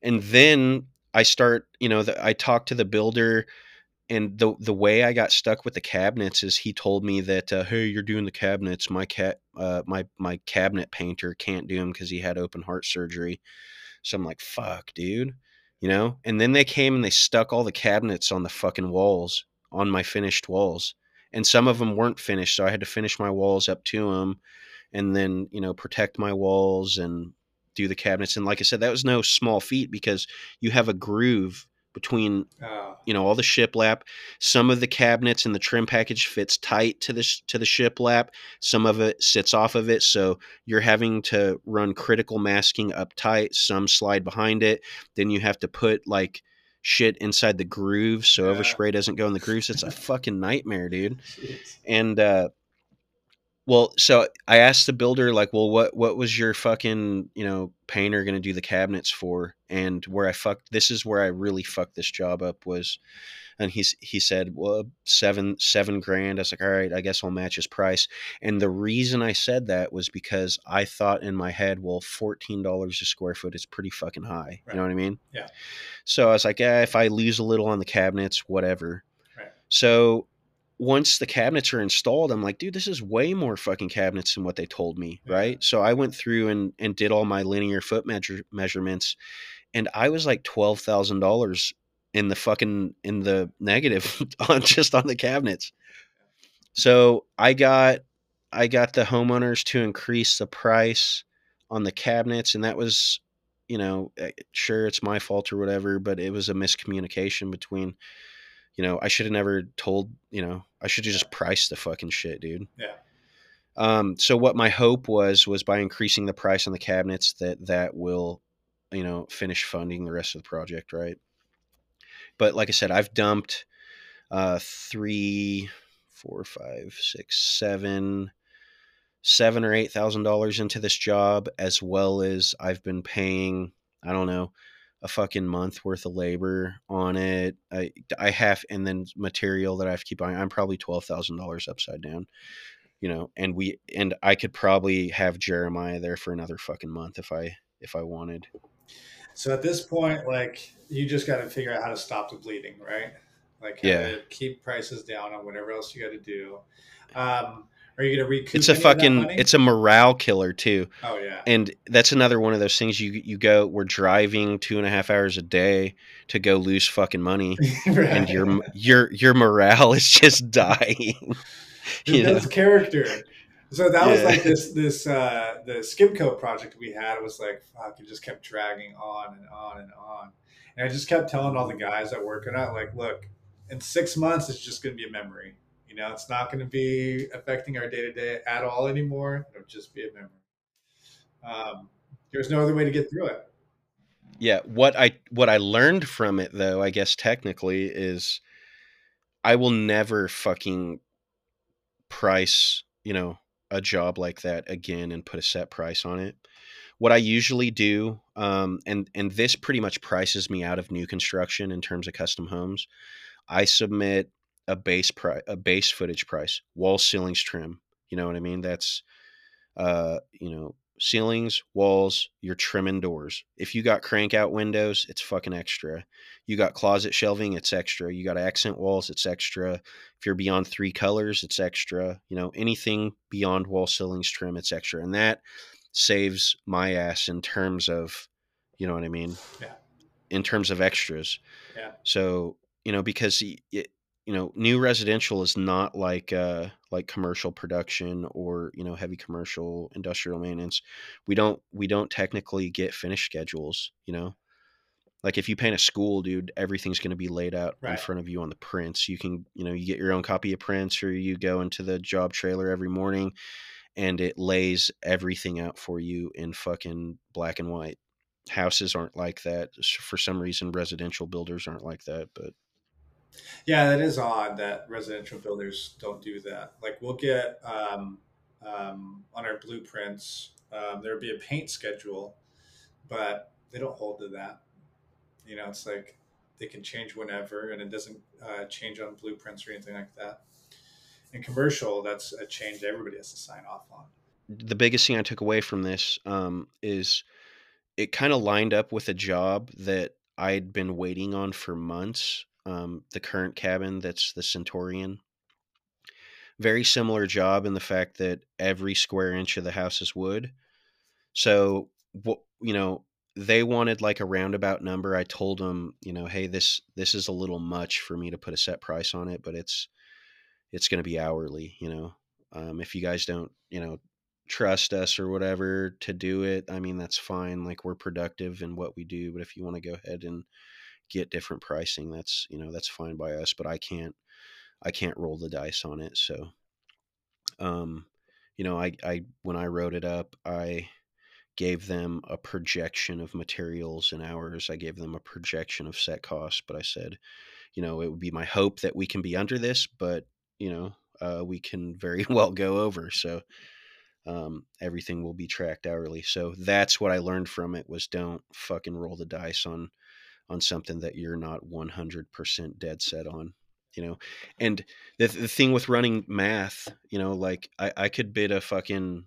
And then I start, you know, the, I talked to the builder, and the the way I got stuck with the cabinets is he told me that, uh, hey, you're doing the cabinets. My cat, uh, my my cabinet painter can't do them because he had open heart surgery. So I'm like, fuck, dude, you know. And then they came and they stuck all the cabinets on the fucking walls, on my finished walls and some of them weren't finished so i had to finish my walls up to them and then you know protect my walls and do the cabinets and like i said that was no small feat because you have a groove between Oh, you know all the shiplap some of the cabinets in the trim package fits tight to the to the shiplap some of it sits off of it so you're having to run critical masking up tight. Some slide behind it. Then you have to put like shit inside the grooves so Yeah. overspray doesn't go in the grooves it's a fucking nightmare dude. Jeez. and uh well so i asked the builder like well what what was your fucking you know painter gonna do the cabinets for? And where i fucked this is where i really fucked this job up was and he's he said well seven seven grand. I was like all right i guess i'll match his price. And the reason i said that was because i thought in my head well $14 a square foot is pretty fucking high. You know what i mean? Yeah. so i was like yeah if i lose a little on the cabinets whatever. Right. so once the cabinets are installed, I'm like, dude, this is way more fucking cabinets than what they told me, Yeah. right? So I went through and and did all my linear foot measure measurements, and I was like twelve thousand dollars in the fucking in the negative on just on the cabinets. So I got I got the homeowners to increase the price on the cabinets, and that was, you know, eh, sure it's my fault or whatever, but it was a miscommunication between you know, I should have never told, you know, I should have just priced the fucking shit, dude. Yeah. Um, so what my hope was was by increasing the price on the cabinets that that will, you know, finish funding the rest of the project, right? But like I said, I've dumped uh three, four, five, six, seven, seven or eight thousand dollars into this job, as well as I've been paying, I don't know, a fucking month worth of labor on it. I I have and then material that I have to keep buying. I'm probably twelve thousand dollars upside down. You know, and we and I could probably have Jeremiah there for another fucking month if I if I wanted. So at this point, like you just got to figure out how to stop the bleeding, right? Like Yeah. keep prices down on whatever else you got to do. Um, Are you gonna recoup? It's a any of that fucking it's a morale killer too. oh yeah. And that's another one of those things you you go we're driving two and a half hours a day to go lose fucking money and your your your morale is just dying. you know? That's character. So that was like this this uh the Skimco project we had was like fuck, it just kept dragging on and on and on. And I just kept telling all the guys that work on it, like, look, in six months it's just gonna be a memory. Know, it's not gonna be affecting our day to day at all anymore. It'll just be a memory. Um, there's no other way to get through it. Yeah, what I what I learned from it though, I guess technically is I will never fucking price, you know, a job like that again and put a set price on it. What I usually do, um, and and this pretty much prices me out of new construction in terms of custom homes. I submit a base price, a base footage price, wall ceilings trim. You know what I mean? That's uh, you know, ceilings, walls, your trim and doors. If you got crank out windows, it's fucking extra. You got closet shelving, it's extra. You got accent walls, it's extra. If you're beyond three colors, it's extra. You know, anything beyond wall ceilings trim, it's extra. And that saves my ass in terms of, you know what I mean? Yeah. In terms of extras. Yeah. So, you know, because it, you know, new residential is not like uh like commercial production or, you know, heavy commercial industrial maintenance. We don't we don't technically get finish schedules, you know. Like if you paint a school, dude, everything's going to be laid out in front of you on the prints. You can, you know, you get your own copy of prints or you go into the job trailer every morning and it lays everything out for you in fucking black and white. Houses aren't like that. For some reason residential builders aren't like that, but Yeah, that is odd that residential builders don't do that. Like we'll get um, um, on our blueprints, um, there would be a paint schedule, but they don't hold to that. You know, it's like they can change whenever, and it doesn't uh, change on blueprints or anything like that. In commercial, that's a change everybody has to sign off on. the biggest thing I took away from this um, is it kind of lined up with a job that I'd been waiting on for months. Um, the current cabin that's the Centurion. Very similar job in the fact that every square inch of the house is wood. So, you know, they wanted like a roundabout number. I told them, you know, hey, this this is a little much for me to put a set price on it, but it's it's going to be hourly. You know, um, if you guys don't, you know, trust us or whatever to do it, I mean, that's fine. Like we're productive in what we do, but if you want to go ahead and get different pricing, that's you know that's fine by us. But I can't I can't roll the dice on it. So, um, you know, I I when I wrote it up, I gave them a projection of materials and hours. I gave them a projection of set costs, but I said, you know, it would be my hope that we can be under this, but you know, uh, we can very well go over. So um, everything will be tracked hourly. So that's what I learned from it was don't fucking roll the dice on on something that you're not 100% dead set on you know? And the, the thing with running math you know like I, I could bid a fucking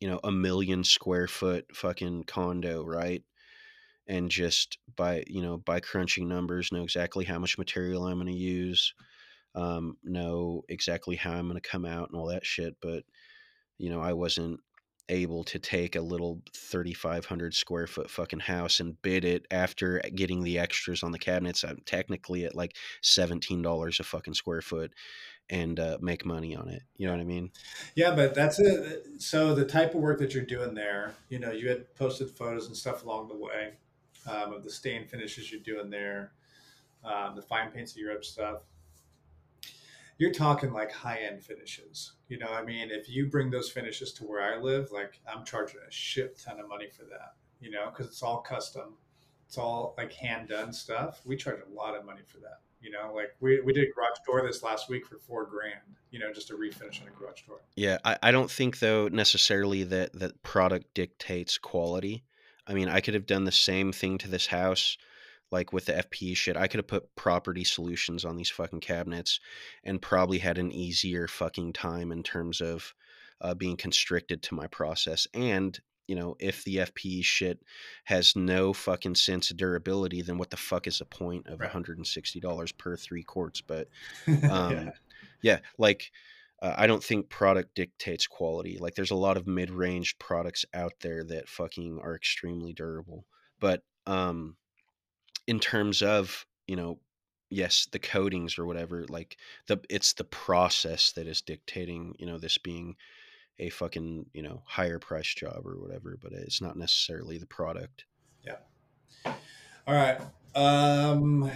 you know a million square foot fucking condo right? And just by you know by crunching numbers know exactly how much material i'm going to use um, know exactly how i'm going to come out and all that shit but you know i wasn't able to take a little 3500 square foot fucking house and bid it after getting the extras on the cabinets i'm technically at like $17 a fucking square foot and uh, make money on it you know what i mean Yeah, but that's it. So the type of work that you're doing there, you know, you had posted photos and stuff along the way um, of the stain finishes you're doing there, um, the fine paints of Europe stuff. You're talking like high end finishes. You know, I mean, if you bring those finishes to where I live, like I'm charging a shit ton of money for that. You know, because it's all custom, it's all like hand done stuff. We charge a lot of money for that. You know, like we, we did a garage door this last week for four grand. You know, just a refinish on a garage door. Yeah, I, I don't think though necessarily that that product dictates quality. I mean, I could have done the same thing to this house, like with the FPE shit. I could have put property solutions on these fucking cabinets, and probably had an easier fucking time in terms of uh, being constricted to my process. And you know, if the FPE shit has no fucking sense of durability, then what the fuck is the point of Right. $160 per three quarts? But yeah. um, yeah, like uh, I don't think product dictates quality. Like there's a lot of mid-range products out there that fucking are extremely durable. But um in terms of, you know, yes, the coatings or whatever, like the it's the process that is dictating, you know, this being a fucking, you know, higher price job or whatever, but it's not necessarily the product. Yeah. All right. Um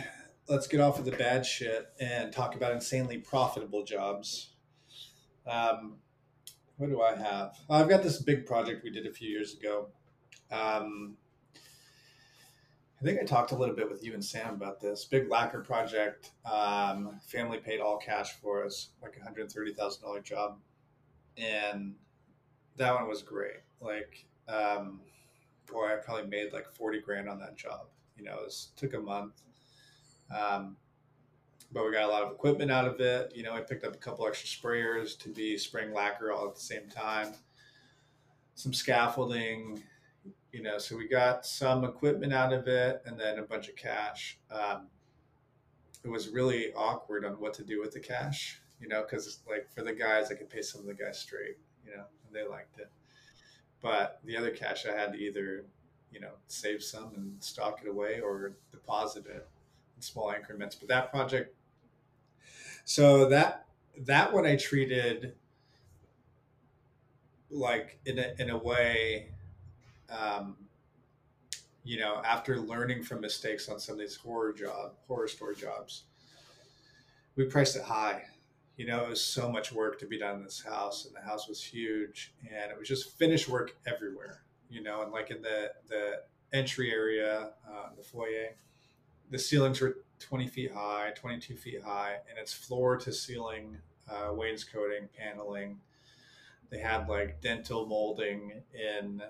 let's get off of the bad shit and talk about insanely profitable jobs. Um, what do I have? I've got this big project we did a few years ago. Um, I think I talked a little bit with you and Sam about this big lacquer project. Um, family paid all cash for us, like a hundred thirty thousand dollar job, and that one was great. Like, um, boy, I probably made like forty grand on that job. You know, it took a month. Um, but we got a lot of equipment out of it. You know, I picked up a couple extra sprayers to be spraying lacquer all at the same time, some scaffolding, you know, so we got some equipment out of it and then a bunch of cash. Um, it was really awkward on what to do with the cash, you know, because like for the guys, I could pay some of the guys straight, you know, and they liked it. But the other cash, I had to either, you know, save some and stock it away or deposit it in small increments. But that project, so that that one I treated like in a, in a way, um, you know, after learning from mistakes on some of these horror job horror store jobs, we priced it high. You know, it was so much work to be done in this house, and the house was huge, and it was just finished work everywhere. You know, and like in the the entry area, uh, the foyer, the ceilings were 20 feet high, 22 feet high, and it's floor to ceiling uh, wainscoting, paneling. They had like dentil molding in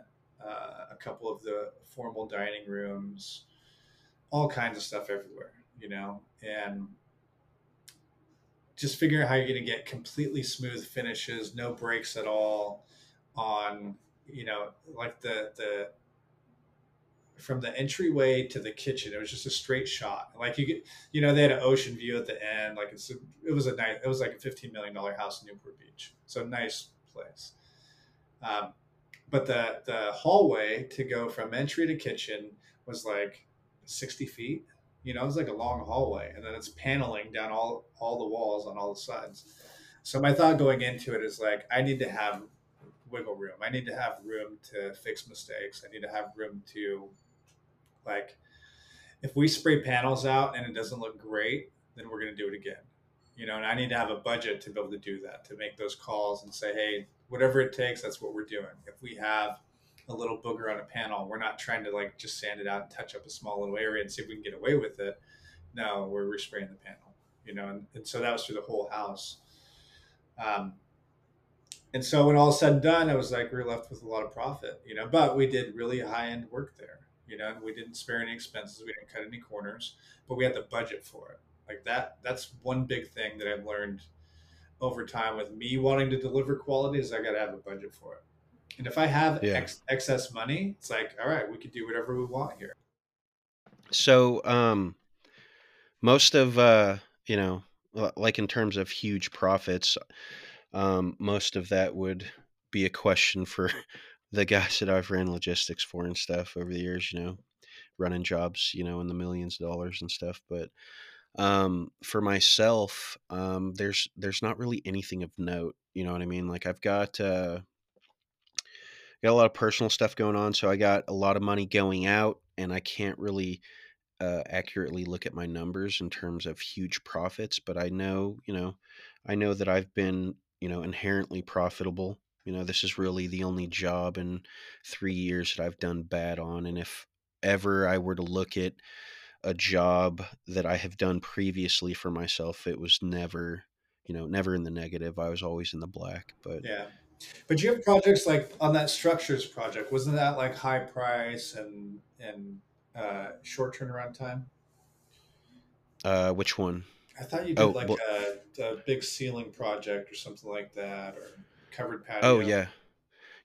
uh, a couple of the formal dining rooms, all kinds of stuff everywhere, you know, and just figuring out how you're going to get completely smooth finishes, no breaks at all on, you know, like the, the, from the entryway to the kitchen. It was just a straight shot. Like you get, you know, they had an ocean view at the end. Like it's, a, it was a nice, it was like a $15 million house in Newport Beach. So nice place. Um, but the, the hallway to go from entry to kitchen was like 60 feet, you know, it was like a long hallway and then it's paneling down all, all the walls on all the sides. So my thought going into it is like, I need to have wiggle room. I need to have room to fix mistakes. I need to have room to like, if we spray panels out and it doesn't look great, then we're going to do it again. You know, and I need to have a budget to be able to do that, to make those calls and say, hey, whatever it takes, that's what we're doing. If we have a little booger on a panel, we're not trying to like just sand it out and touch up a small little area and see if we can get away with it. No, we're respraying the panel, you know, and, and so that was through the whole house. Um, and so when all said and done, it was like we were left with a lot of profit, you know, but we did really high end work there you know, we didn't spare any expenses. We didn't cut any corners, but we had the budget for it. Like that, that's one big thing that I've learned over time with me wanting to deliver quality is I got to have a budget for it. And if I have yeah. ex- excess money, it's like, all right, we can do whatever we want here. So, um, most of, uh, you know, like in terms of huge profits, um, most of that would be a question for the guys that I've ran logistics for and stuff over the years, you know, running jobs, you know, in the millions of dollars and stuff. But um, for myself, um, there's there's not really anything of note. You know what I mean? Like I've got uh, got a lot of personal stuff going on, so I got a lot of money going out, and I can't really uh, accurately look at my numbers in terms of huge profits. But I know, you know, I know that I've been, you know, inherently profitable you know, this is really the only job in three years that I've done bad on. And if ever I were to look at a job that I have done previously for myself, it was never, you know, never in the negative. I was always in the black. But yeah. But you have projects like on that structures project, wasn't that like high price and and uh, short turnaround time? Uh, which one? I thought you did oh, like well, a, a, big ceiling project or something like that, or covered patio. Oh yeah,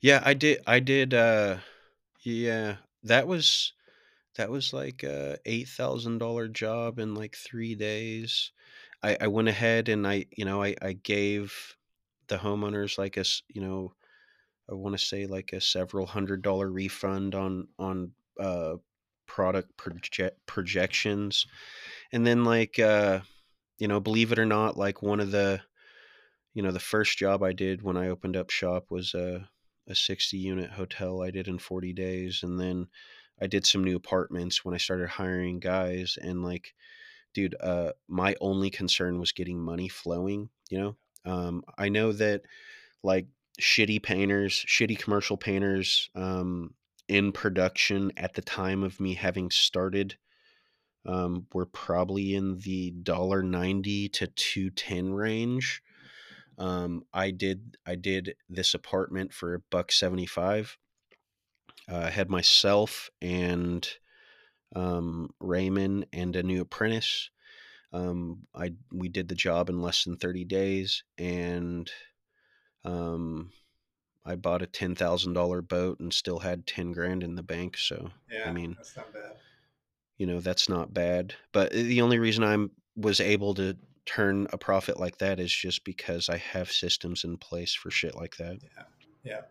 yeah. I did. I did. uh Yeah, that was that was like a eight thousand dollar job in like three days. I, I went ahead and I, you know, I, I gave the homeowners like a you know I want to say like a several hundred dollar refund on on uh, product project projections, and then like uh, you know, believe it or not, like one of the you know the first job I did when I opened up shop was a a sixty unit hotel I did in forty days, and then I did some new apartments when I started hiring guys, and like dude, uh, my only concern was getting money flowing. You know, um, I know that like shitty painters, shitty commercial painters um, in production at the time of me having started um, were probably in the dollar ninety to two ten range. Um, I did I did this apartment for a buck seventy five. Uh, I had myself and um, Raymond and a new apprentice. Um, I we did the job in less than thirty days, and um, I bought a ten thousand dollar boat and still had ten grand in the bank. So Yeah, I mean, that's not bad. you know, that's not bad. But the only reason I'm was able to turn a profit like that is just because I have systems in place for shit like that. Yeah. Yeah,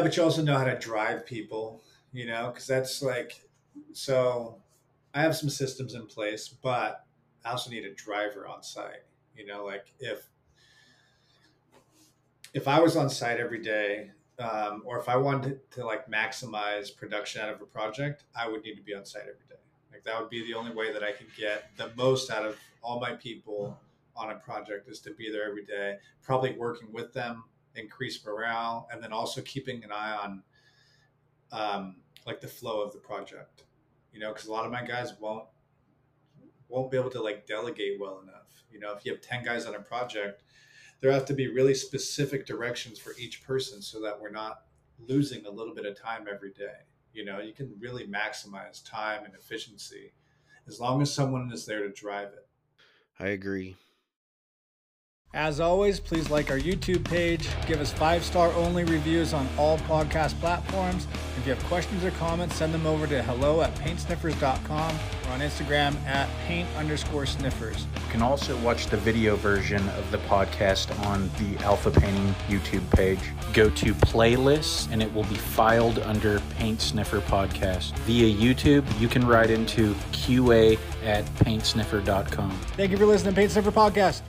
but you also know how to drive people, you know, because that's like, so I have some systems in place, but I also need a driver on site. You know, like if if I was on site every day, um, or if I wanted to, like maximize production out of a project, I would need to be on site every day. Like that would be the only way that I could get the most out of all my people on a project is to be there every day, probably working with them, increase morale, and then also keeping an eye on um, like the flow of the project. You know, because a lot of my guys won't won't be able to like delegate well enough. You know, if you have ten guys on a project, there have to be really specific directions for each person so that we're not losing a little bit of time every day. You know, you can really maximize time and efficiency as long as someone is there to drive it. I agree. As always, please like our YouTube page, give us five star only reviews on all podcast platforms. If you have questions or comments, send them over to hello at paintsniffers.com or on Instagram at paint underscore sniffers. You can also watch the video version of the podcast on the Alpha Painting YouTube page. Go to playlists and it will be filed under Paint Sniffer Podcast. Via YouTube, you can write into QA at paintsniffer.com. Thank you for listening to Paint Sniffer Podcast.